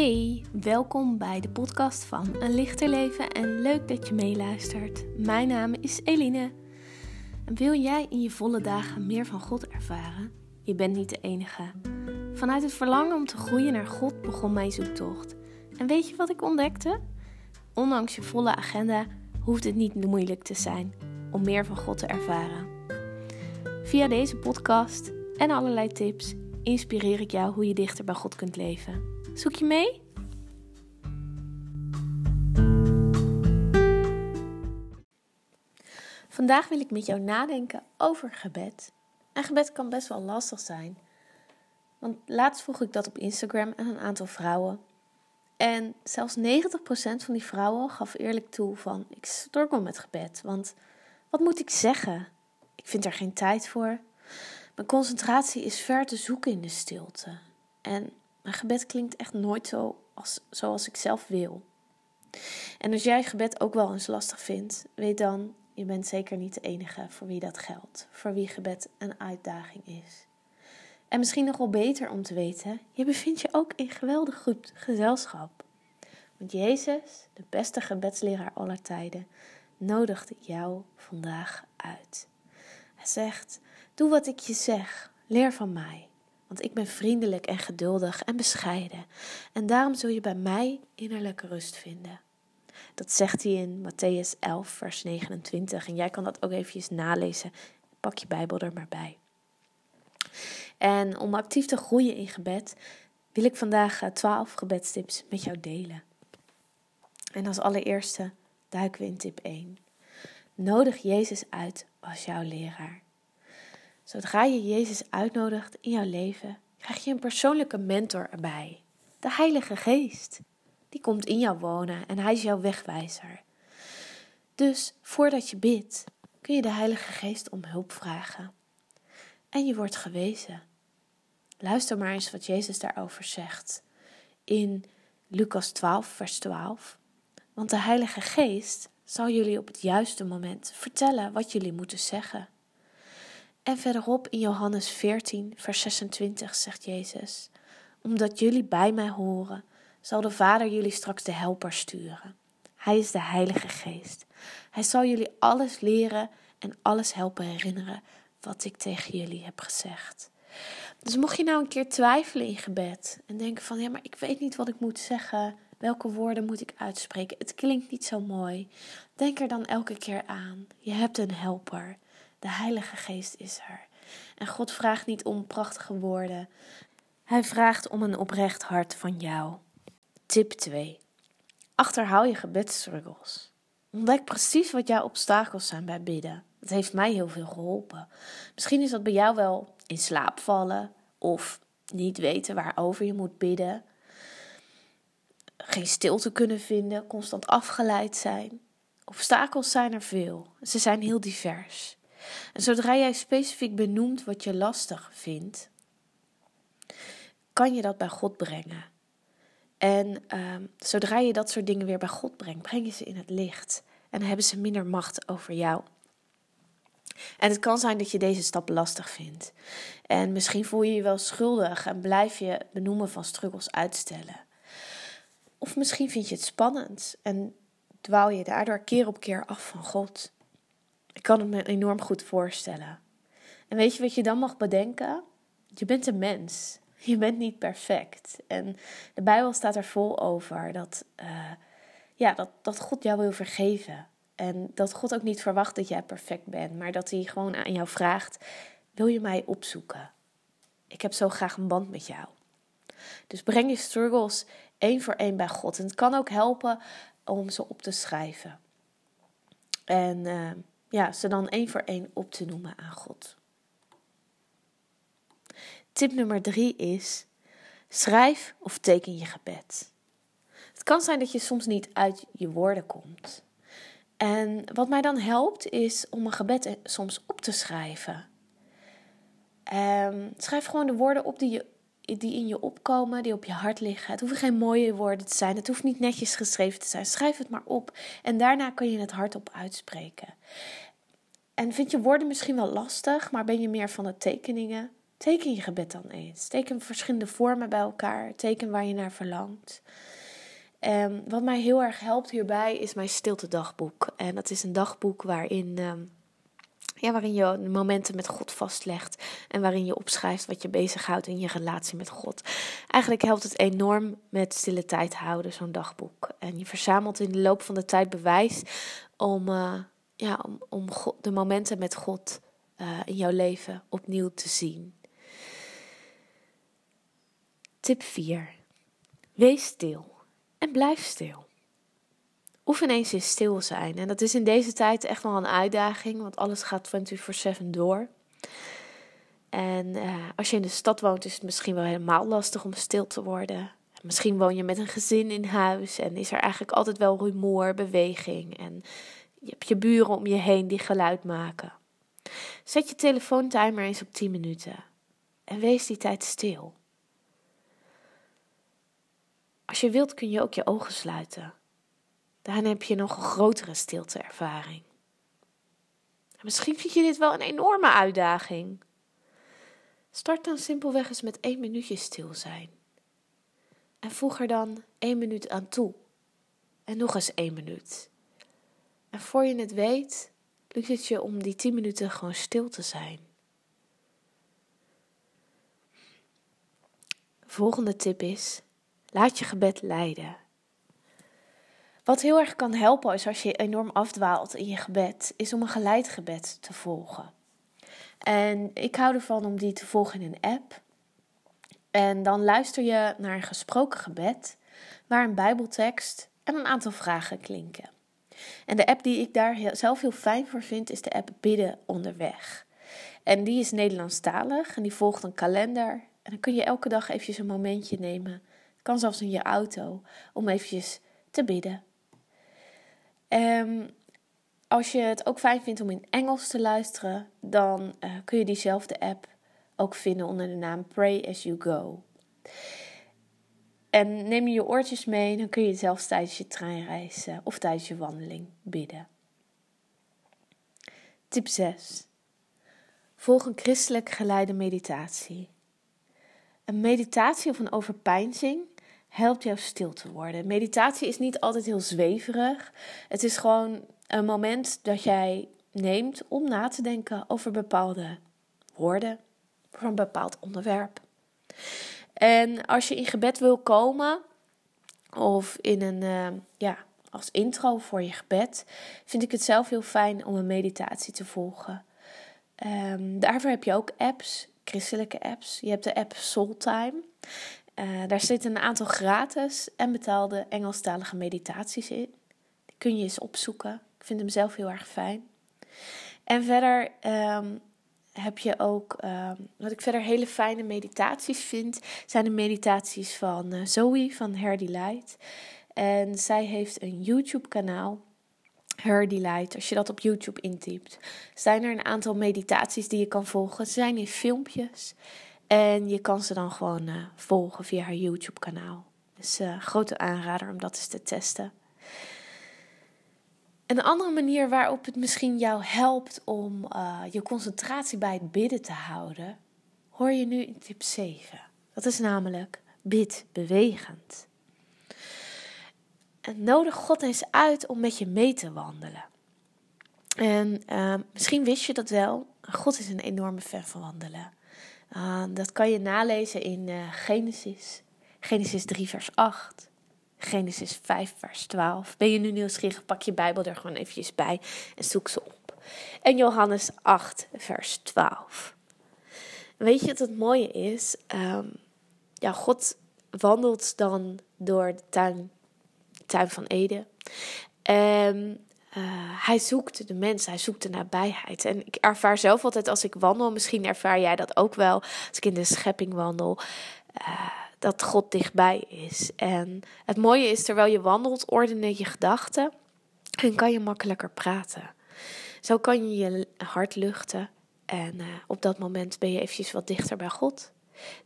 Hey, welkom bij de podcast van Een Lichter Leven en leuk dat je meeluistert. Mijn naam is Eline. Wil jij in je volle dagen meer van God ervaren? Je bent niet de enige. Vanuit het verlangen om te groeien naar God begon mijn zoektocht. En weet je wat ik ontdekte? Ondanks je volle agenda hoeft het niet moeilijk te zijn om meer van God te ervaren. Via deze podcast en allerlei tips inspireer ik jou hoe je dichter bij God kunt leven. Zoek je mee? Vandaag wil ik met jou nadenken over gebed. En gebed kan best wel lastig zijn. Want laatst vroeg ik dat op Instagram aan een aantal vrouwen. En zelfs 90% van die vrouwen gaf eerlijk toe van ik struggle met gebed. Want wat moet ik zeggen? Ik vind er geen tijd voor. Mijn concentratie is ver te zoeken in de stilte. En mijn gebed klinkt echt nooit zo als, zoals ik zelf wil. En als jij gebed ook wel eens lastig vindt, weet dan, je bent zeker niet de enige voor wie dat geldt. Voor wie gebed een uitdaging is. En misschien nog wel beter om te weten, je bevindt je ook in geweldig goed gezelschap. Want Jezus, de beste gebedsleraar aller tijden, nodigt jou vandaag uit. Hij zegt: Doe wat ik je zeg, leer van mij. Want ik ben vriendelijk en geduldig en bescheiden. En daarom zul je bij mij innerlijke rust vinden. Dat zegt hij in Matthäus 11, vers 29. En jij kan dat ook eventjes nalezen. Pak je Bijbel er maar bij. En om actief te groeien in gebed, wil ik vandaag 12 gebedstips met jou delen. En als allereerste duiken we in tip 1. Nodig Jezus uit als jouw leraar. Zodra je Jezus uitnodigt in jouw leven, krijg je een persoonlijke mentor erbij. De Heilige Geest. Die komt in jou wonen en hij is jouw wegwijzer. Dus voordat je bidt, kun je de Heilige Geest om hulp vragen. En je wordt gewezen. Luister maar eens wat Jezus daarover zegt. In Lucas 12, vers 12. Want de Heilige Geest zal jullie op het juiste moment vertellen wat jullie moeten zeggen. En verderop in Johannes 14, vers 26 zegt Jezus: Omdat jullie bij mij horen, zal de Vader jullie straks de Helper sturen. Hij is de Heilige Geest. Hij zal jullie alles leren en alles helpen herinneren wat ik tegen jullie heb gezegd. Dus mocht je nou een keer twijfelen in gebed en denken van ja, maar ik weet niet wat ik moet zeggen, welke woorden moet ik uitspreken, het klinkt niet zo mooi, denk er dan elke keer aan. Je hebt een helper. De Heilige Geest is er. En God vraagt niet om prachtige woorden. Hij vraagt om een oprecht hart van jou. Tip 2. Achterhaal je gebedstruggles. Ontdek precies wat jouw obstakels zijn bij bidden. Dat heeft mij heel veel geholpen. Misschien is dat bij jou wel in slaap vallen of niet weten waarover je moet bidden. Geen stilte kunnen vinden, constant afgeleid zijn. Obstakels zijn er veel. Ze zijn heel divers. En zodra jij specifiek benoemt wat je lastig vindt, kan je dat bij God brengen. En uh, zodra je dat soort dingen weer bij God brengt, breng je ze in het licht. En hebben ze minder macht over jou. En het kan zijn dat je deze stap lastig vindt. En misschien voel je je wel schuldig en blijf je benoemen van struggles uitstellen. Of misschien vind je het spannend en dwaal je daardoor keer op keer af van God. Ik kan het me enorm goed voorstellen. En weet je wat je dan mag bedenken? Je bent een mens. Je bent niet perfect. En de Bijbel staat er vol over dat, uh, ja, dat, dat God jou wil vergeven. En dat God ook niet verwacht dat jij perfect bent, maar dat hij gewoon aan jou vraagt: Wil je mij opzoeken? Ik heb zo graag een band met jou. Dus breng je struggles één voor één bij God. En het kan ook helpen om ze op te schrijven. En uh, ja, ze dan één voor één op te noemen aan God. Tip nummer drie is: schrijf of teken je gebed. Het kan zijn dat je soms niet uit je woorden komt. En wat mij dan helpt is om een gebed soms op te schrijven. Um, schrijf gewoon de woorden op die, je, die in je opkomen, die op je hart liggen. Het hoeven geen mooie woorden te zijn, het hoeft niet netjes geschreven te zijn. Schrijf het maar op en daarna kun je het hardop uitspreken. En vind je woorden misschien wel lastig, maar ben je meer van de tekeningen? Teken je gebed dan eens. Teken verschillende vormen bij elkaar. Teken waar je naar verlangt. En wat mij heel erg helpt hierbij is mijn stilte dagboek. En dat is een dagboek waarin, ehm, ja, waarin je momenten met God vastlegt. En waarin je opschrijft wat je bezighoudt in je relatie met God. Eigenlijk helpt het enorm met stille tijd houden, zo'n dagboek. En je verzamelt in de loop van de tijd bewijs om, uh, ja, om, om de momenten met God uh, in jouw leven opnieuw te zien. Tip 4. Wees stil en blijf stil. Oefen eens in stil zijn. En dat is in deze tijd echt wel een uitdaging, want alles gaat 24/7 door. En uh, als je in de stad woont, is het misschien wel helemaal lastig om stil te worden. Misschien woon je met een gezin in huis en is er eigenlijk altijd wel rumoer, beweging. En je hebt je buren om je heen die geluid maken. Zet je telefoontimer eens op 10 minuten en wees die tijd stil. Als je wilt kun je ook je ogen sluiten. Daarna heb je nog een grotere stilteervaring. Misschien vind je dit wel een enorme uitdaging. Start dan simpelweg eens met één minuutje stil zijn. En voeg er dan één minuut aan toe. En nog eens één minuut. En voor je het weet, lukt het je om die tien minuten gewoon stil te zijn. Volgende tip is: laat je gebed leiden. Wat heel erg kan helpen is als je enorm afdwaalt in je gebed, is om een geleid gebed te volgen. En ik hou ervan om die te volgen in een app. En dan luister je naar een gesproken gebed, waar een Bijbeltekst en een aantal vragen klinken. En de app die ik daar zelf heel fijn voor vind, is de app Bidden onderweg. En die is Nederlandstalig en die volgt een kalender. En dan kun je elke dag eventjes een momentje nemen. Kan zelfs in je auto, om eventjes te bidden. Um, als je het ook fijn vindt om in Engels te luisteren, dan uh, kun je diezelfde app ook vinden onder de naam Pray as you go. En neem je je oortjes mee, dan kun je zelfs tijdens je treinreis of tijdens je wandeling bidden. Tip 6. Volg een christelijk geleide meditatie. Een meditatie of een overpeinzing helpt jou stil te worden. Meditatie is niet altijd heel zweverig. Het is gewoon een moment dat jij neemt om na te denken over bepaalde woorden, voor een bepaald onderwerp. En als je in gebed wil komen, of in een, uh, ja, als intro voor je gebed, vind ik het zelf heel fijn om een meditatie te volgen. Um, daarvoor heb je ook apps, christelijke apps. Je hebt de app Soultime. Uh, daar zitten een aantal gratis en betaalde Engelstalige meditaties in. Die kun je eens opzoeken. Ik vind hem zelf heel erg fijn. En verder um, heb je ook, um, wat ik verder hele fijne meditaties vind, zijn de meditaties van uh, Zoe van Her Delight. En zij heeft een YouTube-kanaal, Her Delight. Als je dat op YouTube intypt, zijn er een aantal meditaties die je kan volgen. Ze zijn in filmpjes. En je kan ze dan gewoon uh, volgen via haar YouTube-kanaal. Dus uh, grote aanrader om dat eens te testen. Een andere manier waarop het misschien jou helpt om uh, je concentratie bij het bidden te houden, hoor je nu in tip 7. Dat is namelijk bid bewegend. En nodig God eens uit om met je mee te wandelen. En uh, misschien wist je dat wel. God is een enorme fan van wandelen. Uh, dat kan je nalezen in uh, Genesis. Genesis 3, vers 8. Genesis 5, vers 12. Ben je nu nieuwsgierig, pak je Bijbel er gewoon eventjes bij en zoek ze op. En Johannes 8, vers 12. Weet je wat het mooie is? Um, ja, God wandelt dan door de tuin, tuin van Eden. En uh, hij zoekt de mens, hij zoekt de nabijheid. En ik ervaar zelf altijd als ik wandel, misschien ervaar jij dat ook wel, als ik in de schepping wandel. Uh, dat God dichtbij is. En het mooie is, terwijl je wandelt, ordenen je gedachten en kan je makkelijker praten. Zo kan je je hart luchten en uh, op dat moment ben je eventjes wat dichter bij God.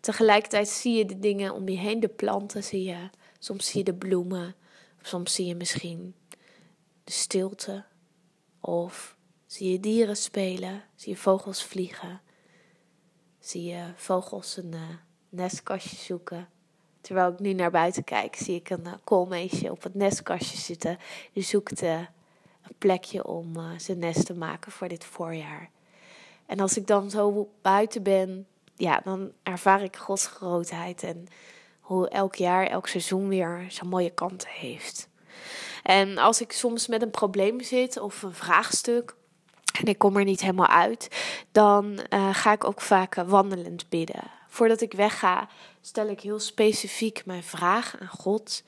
Tegelijkertijd zie je de dingen om je heen, de planten zie je, soms zie je de bloemen, soms zie je misschien de stilte of zie je dieren spelen, zie je vogels vliegen. zie je vogels een uh, nestkastje zoeken. Terwijl ik nu naar buiten kijk, zie ik een uh, op het nestkastje zitten. Die zoekt uh, een plekje om zijn nest te maken voor dit voorjaar. En als ik dan zo buiten ben, ja, dan ervaar ik Gods grootheid en hoe elk jaar, elk seizoen weer zijn mooie kanten heeft. En als ik soms met een probleem zit of een vraagstuk en ik kom er niet helemaal uit, dan uh, ga ik ook vaak wandelend bidden. Voordat ik wegga, stel ik heel specifiek mijn vraag aan God.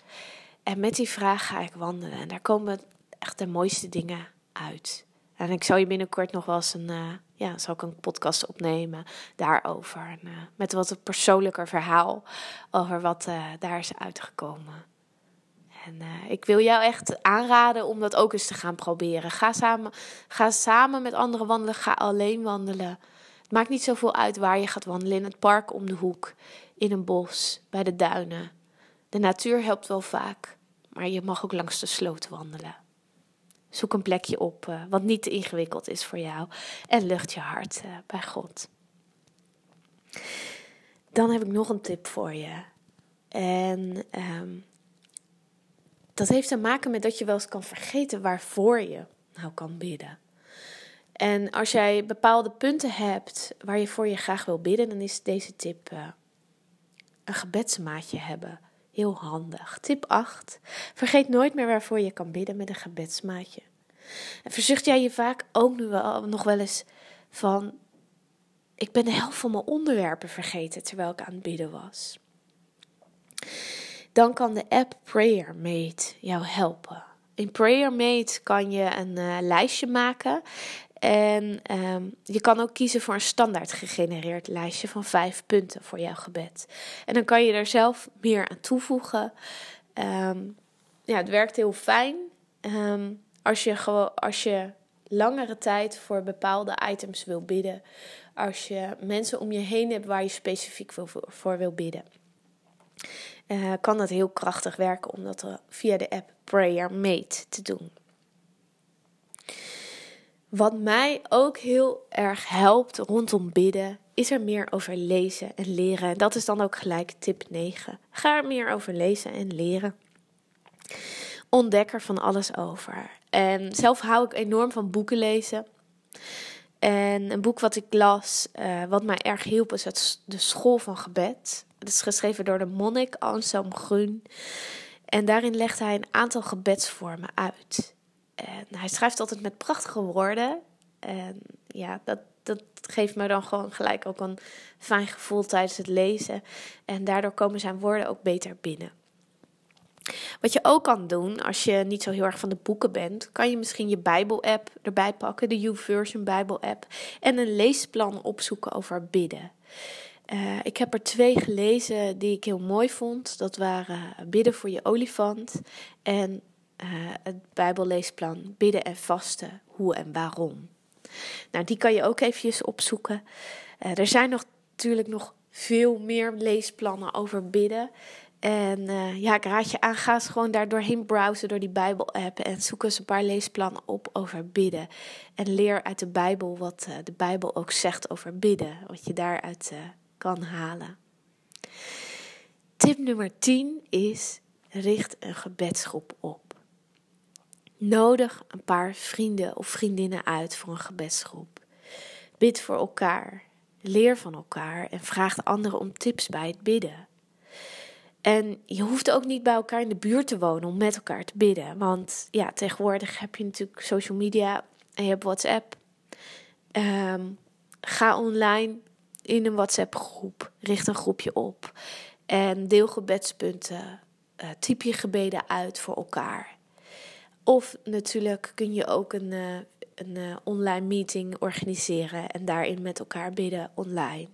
En met die vraag ga ik wandelen. En daar komen echt de mooiste dingen uit. En ik zal je binnenkort nog wel eens een, uh, ja, zal ik een podcast opnemen daarover. En, uh, met wat een persoonlijker verhaal over wat daar is uitgekomen. En ik wil jou echt aanraden om dat ook eens te gaan proberen. Ga samen, ga samen met anderen wandelen, ga alleen wandelen. Het maakt niet zoveel uit waar je gaat wandelen. In het park om de hoek, in een bos, bij de duinen. De natuur helpt wel vaak, maar je mag ook langs de sloot wandelen. Zoek een plekje op uh, wat niet te ingewikkeld is voor jou en lucht je hart uh, bij God. Dan heb ik nog een tip voor je. En um, dat heeft te maken met dat je wel eens kan vergeten waarvoor je nou kan bidden. En als jij bepaalde punten hebt waar je voor je graag wil bidden, dan is deze tip uh, een gebedsmaatje hebben. Heel handig. Tip 8. Vergeet nooit meer waarvoor je kan bidden met een gebedsmaatje. En verzucht jij je vaak ook nu wel, nog wel eens van: Ik ben de helft van mijn onderwerpen vergeten terwijl ik aan het bidden was. Dan kan de app PrayerMate jou helpen. In PrayerMate kan je een uh, lijstje maken en um, je kan ook kiezen voor een standaard gegenereerd lijstje van vijf punten voor jouw gebed. En dan kan je er zelf meer aan toevoegen. Um, ja, het werkt heel fijn. Um, als je, gewoon, als je langere tijd voor bepaalde items wil bidden. Als je mensen om je heen hebt waar je specifiek voor wil bidden. Uh, kan dat heel krachtig werken om dat via de app Prayer Mate te doen. Wat mij ook heel erg helpt rondom bidden, is er meer over lezen en leren. En dat is dan ook gelijk tip 9. Ga er meer over lezen en leren. Ontdek er van alles over. En zelf hou ik enorm van boeken lezen. En een boek wat ik las, uh, wat mij erg hielp, is De School van Gebed. Het is geschreven door de monnik Anselm Grun. En daarin legt hij een aantal gebedsvormen uit. En hij schrijft altijd met prachtige woorden. En ja, dat, dat geeft me dan gewoon gelijk ook een fijn gevoel tijdens het lezen. En daardoor komen zijn woorden ook beter binnen. Wat je ook kan doen, als je niet zo heel erg van de boeken bent, kan je misschien je Bijbel-app erbij pakken, de YouVersion Bijbel-app, en een leesplan opzoeken over bidden. Uh, ik heb er twee gelezen die ik heel mooi vond. Dat waren Bidden voor je olifant en uh, het Bijbelleesplan Bidden en Vasten, hoe en waarom. Nou, die kan je ook eventjes opzoeken. Uh, er zijn nog, natuurlijk nog veel meer leesplannen over bidden. En ja, ik raad je aan, ga eens gewoon daar doorheen browsen door die Bijbel-app en zoek eens een paar leesplannen op over bidden. En leer uit de Bijbel wat de Bijbel ook zegt over bidden, wat je daaruit uh, kan halen. Tip nummer 10 is: richt een gebedsgroep op. Nodig een paar vrienden of vriendinnen uit voor een gebedsgroep. Bid voor elkaar, leer van elkaar en vraag anderen om tips bij het bidden. En je hoeft ook niet bij elkaar in de buurt te wonen om met elkaar te bidden. Want ja, tegenwoordig heb je natuurlijk social media en je hebt WhatsApp. Um, ga online in een WhatsApp groep. Richt een groepje op. En deel gebedspunten. Uh, typ je gebeden uit voor elkaar. Of natuurlijk kun je ook een, uh, een uh, online meeting organiseren en daarin met elkaar bidden online.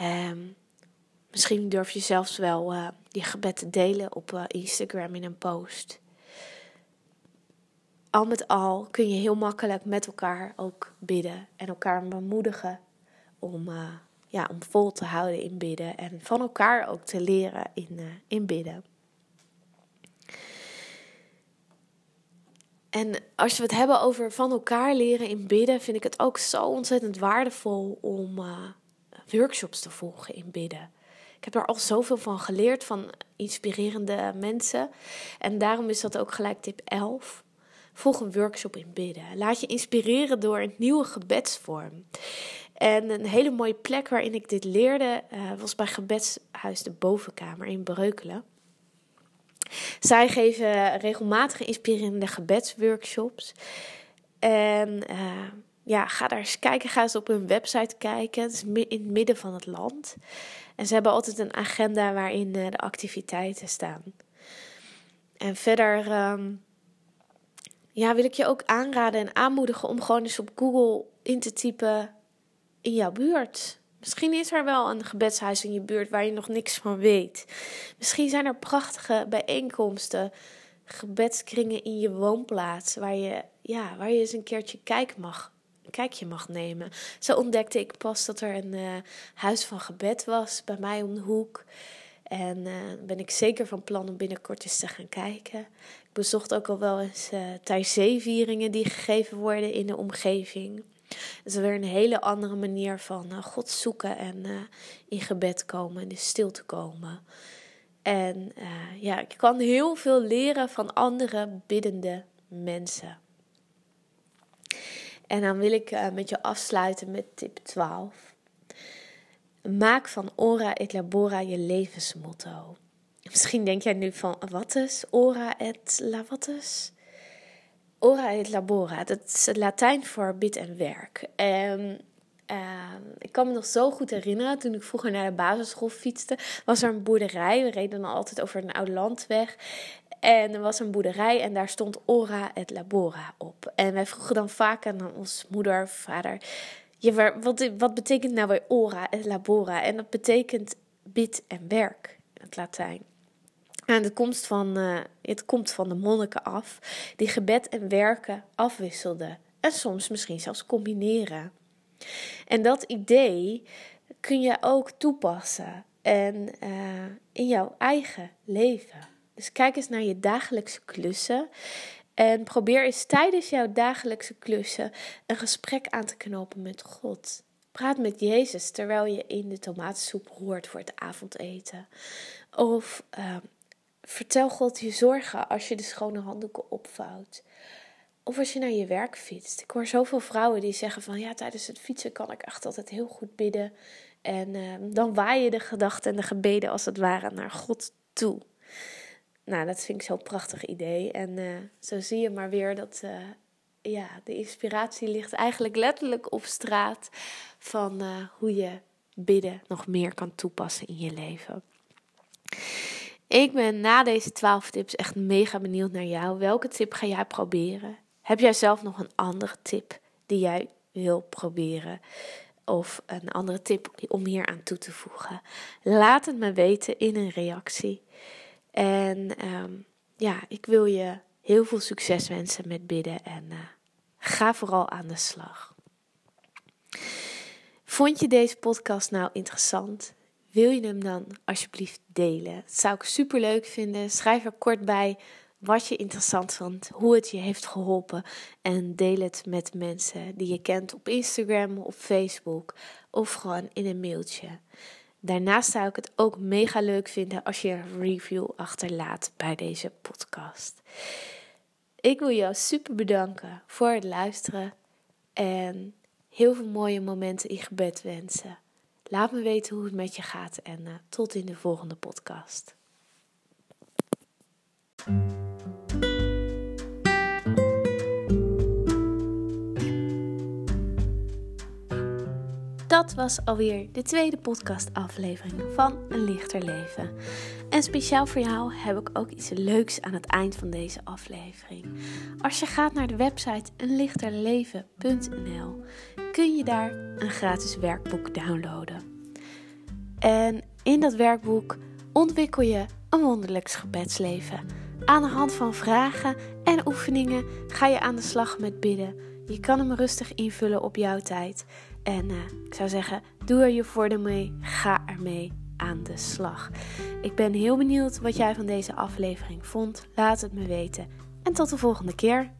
Um, Misschien durf je zelfs wel je gebed te delen op Instagram in een post. Al met al kun je heel makkelijk met elkaar ook bidden en elkaar bemoedigen om, uh, ja, om vol te houden in bidden en van elkaar ook te leren in, in bidden. En als we het hebben over van elkaar leren in bidden, vind ik het ook zo ontzettend waardevol om workshops te volgen in bidden. Ik heb er al zoveel van geleerd van inspirerende mensen. En daarom is dat ook gelijk tip 11. Volg een workshop in bidden. Laat je inspireren door een nieuwe gebedsvorm. En een hele mooie plek waarin ik dit leerde uh, was bij Gebedshuis de Bovenkamer in Breukelen. Zij geven regelmatig inspirerende gebedsworkshops. En uh, ja, ga daar eens kijken. Ga eens op hun website kijken. Het is in het midden van het land. En ze hebben altijd een agenda waarin uh, de activiteiten staan. En verder um, ja, wil ik je ook aanraden en aanmoedigen om gewoon eens op Google in te typen in jouw buurt. Misschien is er wel een gebedshuis in je buurt waar je nog niks van weet. Misschien zijn er prachtige bijeenkomsten, gebedskringen in je woonplaats waar je, ja, waar je eens een keertje kijk mag, een kijkje mag nemen. Zo ontdekte ik pas dat er een uh, huis van gebed was bij mij om de hoek. En uh, ben ik zeker van plan om binnenkort eens te gaan kijken. Ik bezocht ook al wel eens uh, tijdens zeevieringen die gegeven worden in de omgeving. Is weer een hele andere manier van uh, God zoeken en uh, in gebed komen, in de stilte komen. En uh, ja, ik kan heel veel leren van andere biddende mensen. En dan wil ik met je afsluiten met tip 12. Maak van ora et labora je levensmotto. Misschien denk jij nu van, wat is ora et lavatus? Ora et labora, dat is het Latijn voor bid en werk. En uh, ik kan me nog zo goed herinneren, toen ik vroeger naar de basisschool fietste, was er een boerderij. We reden dan altijd over een oude landweg. En er was een boerderij en daar stond ora et labora op. En wij vroegen dan vaak aan ons moeder, vader, wat, wat betekent nou weer ora et labora? En dat betekent bid en werk in het Latijn. En het komt, van, uh, het komt van de monniken af, die gebed en werken afwisselden. En soms misschien zelfs combineren. En dat idee kun je ook toepassen en, uh, in jouw eigen leven. Dus kijk eens naar je dagelijkse klussen. En probeer eens tijdens jouw dagelijkse klussen een gesprek aan te knopen met God. Praat met Jezus terwijl je in de tomatensoep roert voor het avondeten. Of uh, Vertel God je zorgen als je de schone handdoeken opvouwt. Of als je naar je werk fietst. Ik hoor zoveel vrouwen die zeggen van ja, tijdens het fietsen kan ik echt altijd heel goed bidden. En uh, dan waaien de gedachten en de gebeden als het ware naar God toe. Nou, dat vind ik zo'n prachtig idee. En uh, zo zie je maar weer dat uh, ja, de inspiratie ligt eigenlijk letterlijk op straat van hoe je bidden nog meer kan toepassen in je leven. Ik ben na deze 12 tips echt mega benieuwd naar jou. Welke tip ga jij proberen? Heb jij zelf nog een andere tip die jij wil proberen? Of een andere tip om hier aan toe te voegen? Laat het me weten in een reactie. En um, ja, ik wil je heel veel succes wensen met bidden en uh, ga vooral aan de slag. Vond je deze podcast nou interessant? Wil je hem dan alsjeblieft delen? Dat zou ik super leuk vinden. Schrijf er kort bij wat je interessant vond, hoe het je heeft geholpen en deel het met mensen die je kent op Instagram, op Facebook of gewoon in een mailtje. Daarnaast zou ik het ook mega leuk vinden als je een review achterlaat bij deze podcast. Ik wil jou super bedanken voor het luisteren en heel veel mooie momenten in gebed wensen. Laat me weten hoe het met je gaat en uh, tot in de volgende podcast. Dat was alweer de tweede podcastaflevering van Een Lichter Leven. En speciaal voor jou heb ik ook iets leuks aan het eind van deze aflevering. Als je gaat naar de website eenlichterleven.nl kun je daar een gratis werkboek downloaden. En in dat werkboek ontwikkel je een wonderlijks gebedsleven. Aan de hand van vragen en oefeningen ga je aan de slag met bidden. Je kan hem rustig invullen op jouw tijd. En uh, ik zou zeggen, doe er je voordeel mee. Ga ermee aan de slag. Ik ben heel benieuwd wat jij van deze aflevering vond. Laat het me weten. En tot de volgende keer.